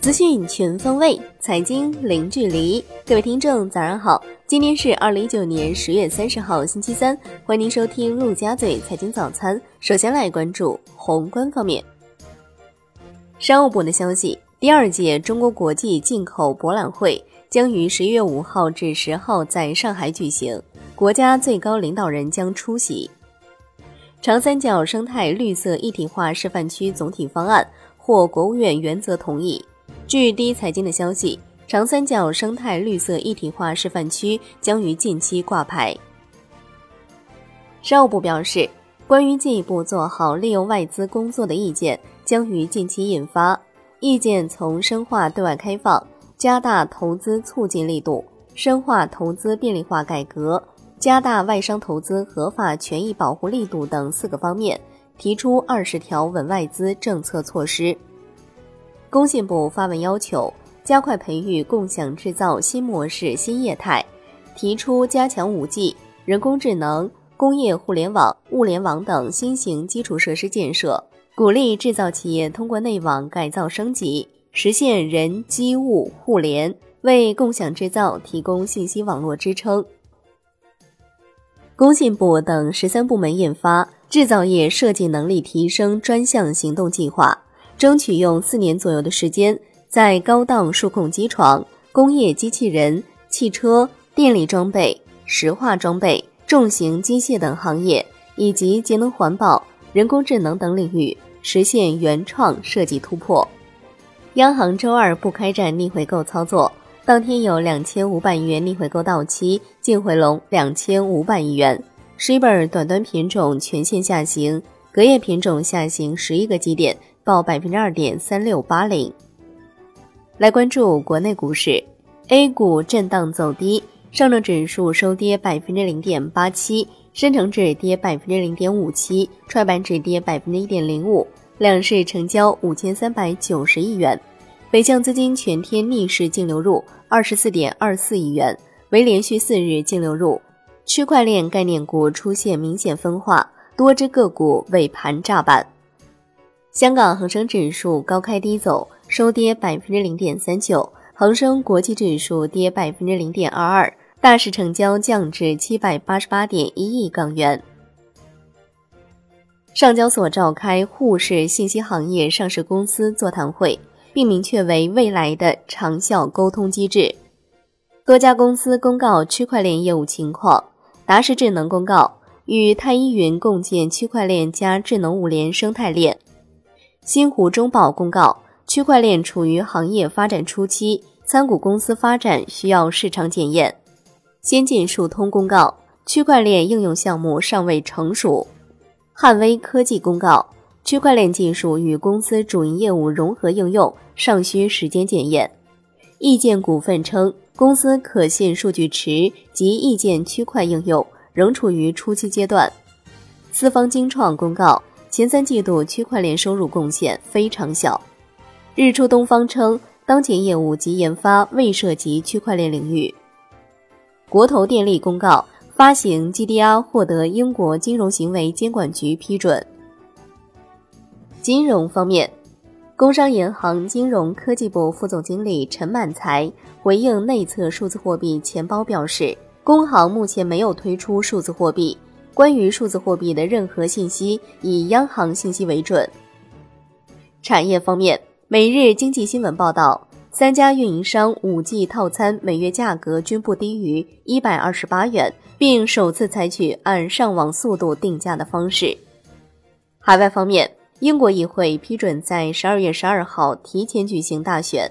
资讯全方位，财经零距离。各位听众，早上好！今天是二零一九年十月三十号，星期三。欢迎您收听陆家嘴财经早餐。首先来关注宏观方面。商务部的消息，第二届中国国际进口博览会将于十一月五号至十号在上海举行，国家最高领导人将出席。长三角生态绿色一体化示范区总体方案获国务院原则同意。据第一财经的消息，长三角生态绿色一体化示范区将于近期挂牌。商务部表示，关于进一步做好利用外资工作的意见将于近期印发。意见从深化对外开放、加大投资促进力度、深化投资便利化改革、加大外商投资合法权益保护力度等四个方面，提出二十条稳外资政策措施。工信部发文要求加快培育共享制造新模式新业态，提出加强 5G、人工智能、工业互联网、物联网等新型基础设施建设，鼓励制造企业通过内网改造升级，实现人机物互联，为共享制造提供信息网络支撑。工信部等十三部门印发制造业设计能力提升专项行动计划。争取用四年左右的时间，在高档数控机床、工业机器人、汽车、电力装备、石化装备、重型机械等行业，以及节能环保、人工智能等领域实现原创设计突破。央行周二不开展逆回购操作，当天有两千五百亿元逆回购到期，净回笼两千五百亿元。十本短端品种全线下行，隔夜品种下行十一个基点。报百分之二点三六八零。来关注国内股市，A 股震荡走低，上证指数收跌百分之零点八七，深成指跌百分之零点五七，创业板指跌百分之一点零五。两市成交五千三百九十亿元，北向资金全天逆势净流入二十四点二四亿元，为连续四日净流入。区块链概念股出现明显分化，多只个股尾盘炸板。香港恒生指数高开低走，收跌百分之零点三九；恒生国际指数跌百分之零点二二，大市成交降至七百八十八点一亿港元。上交所召开沪市信息行业上市公司座谈会，并明确为未来的长效沟通机制。多家公司公告区块链业务情况，达世智能公告与太一云共建区块链加智能物联生态链。新湖中报公告，区块链处于行业发展初期，参股公司发展需要市场检验。先进数通公告，区块链应用项目尚未成熟。汉威科技公告，区块链技术与公司主营业务融合应用尚需时间检验。易见股份称，公司可信数据池及易见区块应用仍处于初期阶段。四方精创公告。前三季度区块链收入贡献非常小。日出东方称，当前业务及研发未涉及区块链领域。国投电力公告，发行 GDR 获得英国金融行为监管局批准。金融方面，工商银行金融科技部副总经理陈满才回应内测数字货币钱包表示，工行目前没有推出数字货币。关于数字货币的任何信息以央行信息为准。产业方面，每日经济新闻报道，三家运营商 5G 套餐每月价格均不低于一百二十八元，并首次采取按上网速度定价的方式。海外方面，英国议会批准在十二月十二号提前举行大选。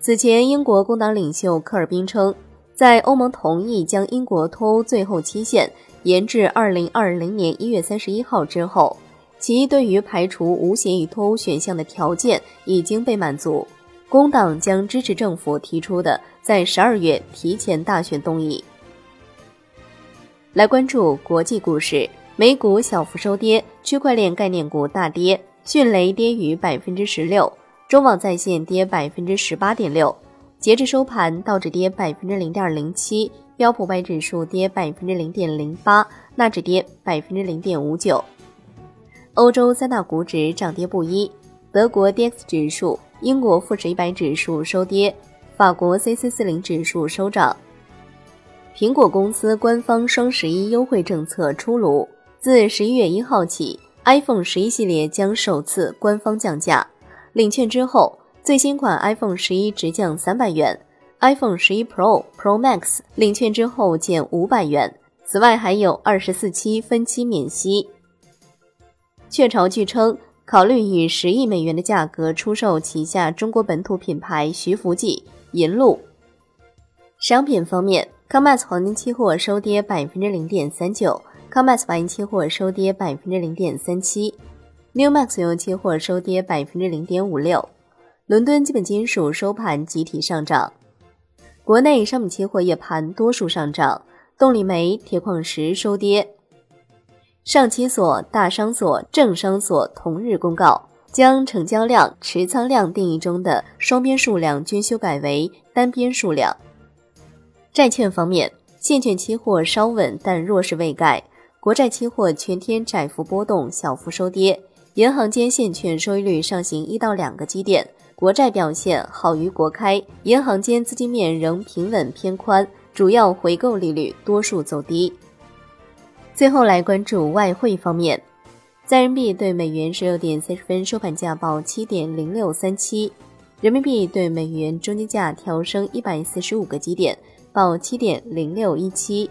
此前，英国工党领袖科尔宾称，在欧盟同意将英国脱欧最后期限。延至二零二零年一月三十一号之后，其对于排除无协议脱欧选项的条件已经被满足。工党将支持政府提出的在十二月提前大选动议。来关注国际故事，美股小幅收跌，区块链概念股大跌，迅雷跌逾百分之十六，中网在线跌百分之十八点六。截至收盘，道指跌百分之零点零七。标普百指数跌百分之零点零八，纳指跌百分之零点五九。欧洲三大股指涨跌不一，德国 DAX 指数、英国富时一百指数收跌，法国 c c 四零指数收涨。苹果公司官方双十一优惠政策出炉，自十一月一号起，iPhone 十一系列将首次官方降价。领券之后，最新款 iPhone 十一直降三百元，iPhone 十一 Pro、Pro Max 领券之后减五百元。此外，还有二十四期分期免息。雀巢据称，考虑以十亿美元的价格出售旗下中国本土品牌徐福记、银鹭。商品方面，COMEX 黄金期货收跌百分之零点三九，COMEX 白银期货收跌百分之零点三七，Newmax 原油期货收跌百分之零点五六。伦敦基本金属收盘集体上涨。国内商品期货夜盘多数上涨，动力煤、铁矿石收跌。上期所、大商所、政商所同日公告，将成交量、持仓量定义中的双边数量均修改为单边数量。债券方面，现券期货稍稳，但弱势未改。国债期货全天窄幅波动，小幅收跌。银行间现券收益率上行一到两个基点，国债表现好于国开。银行间资金面仍平稳偏宽，主要回购利率多数走低。最后来关注外汇方面，在人民币对美元十六点三十分收盘价报七点零六三七，人民币对美元中间价调升一百四十五个基点，报七点零六一七。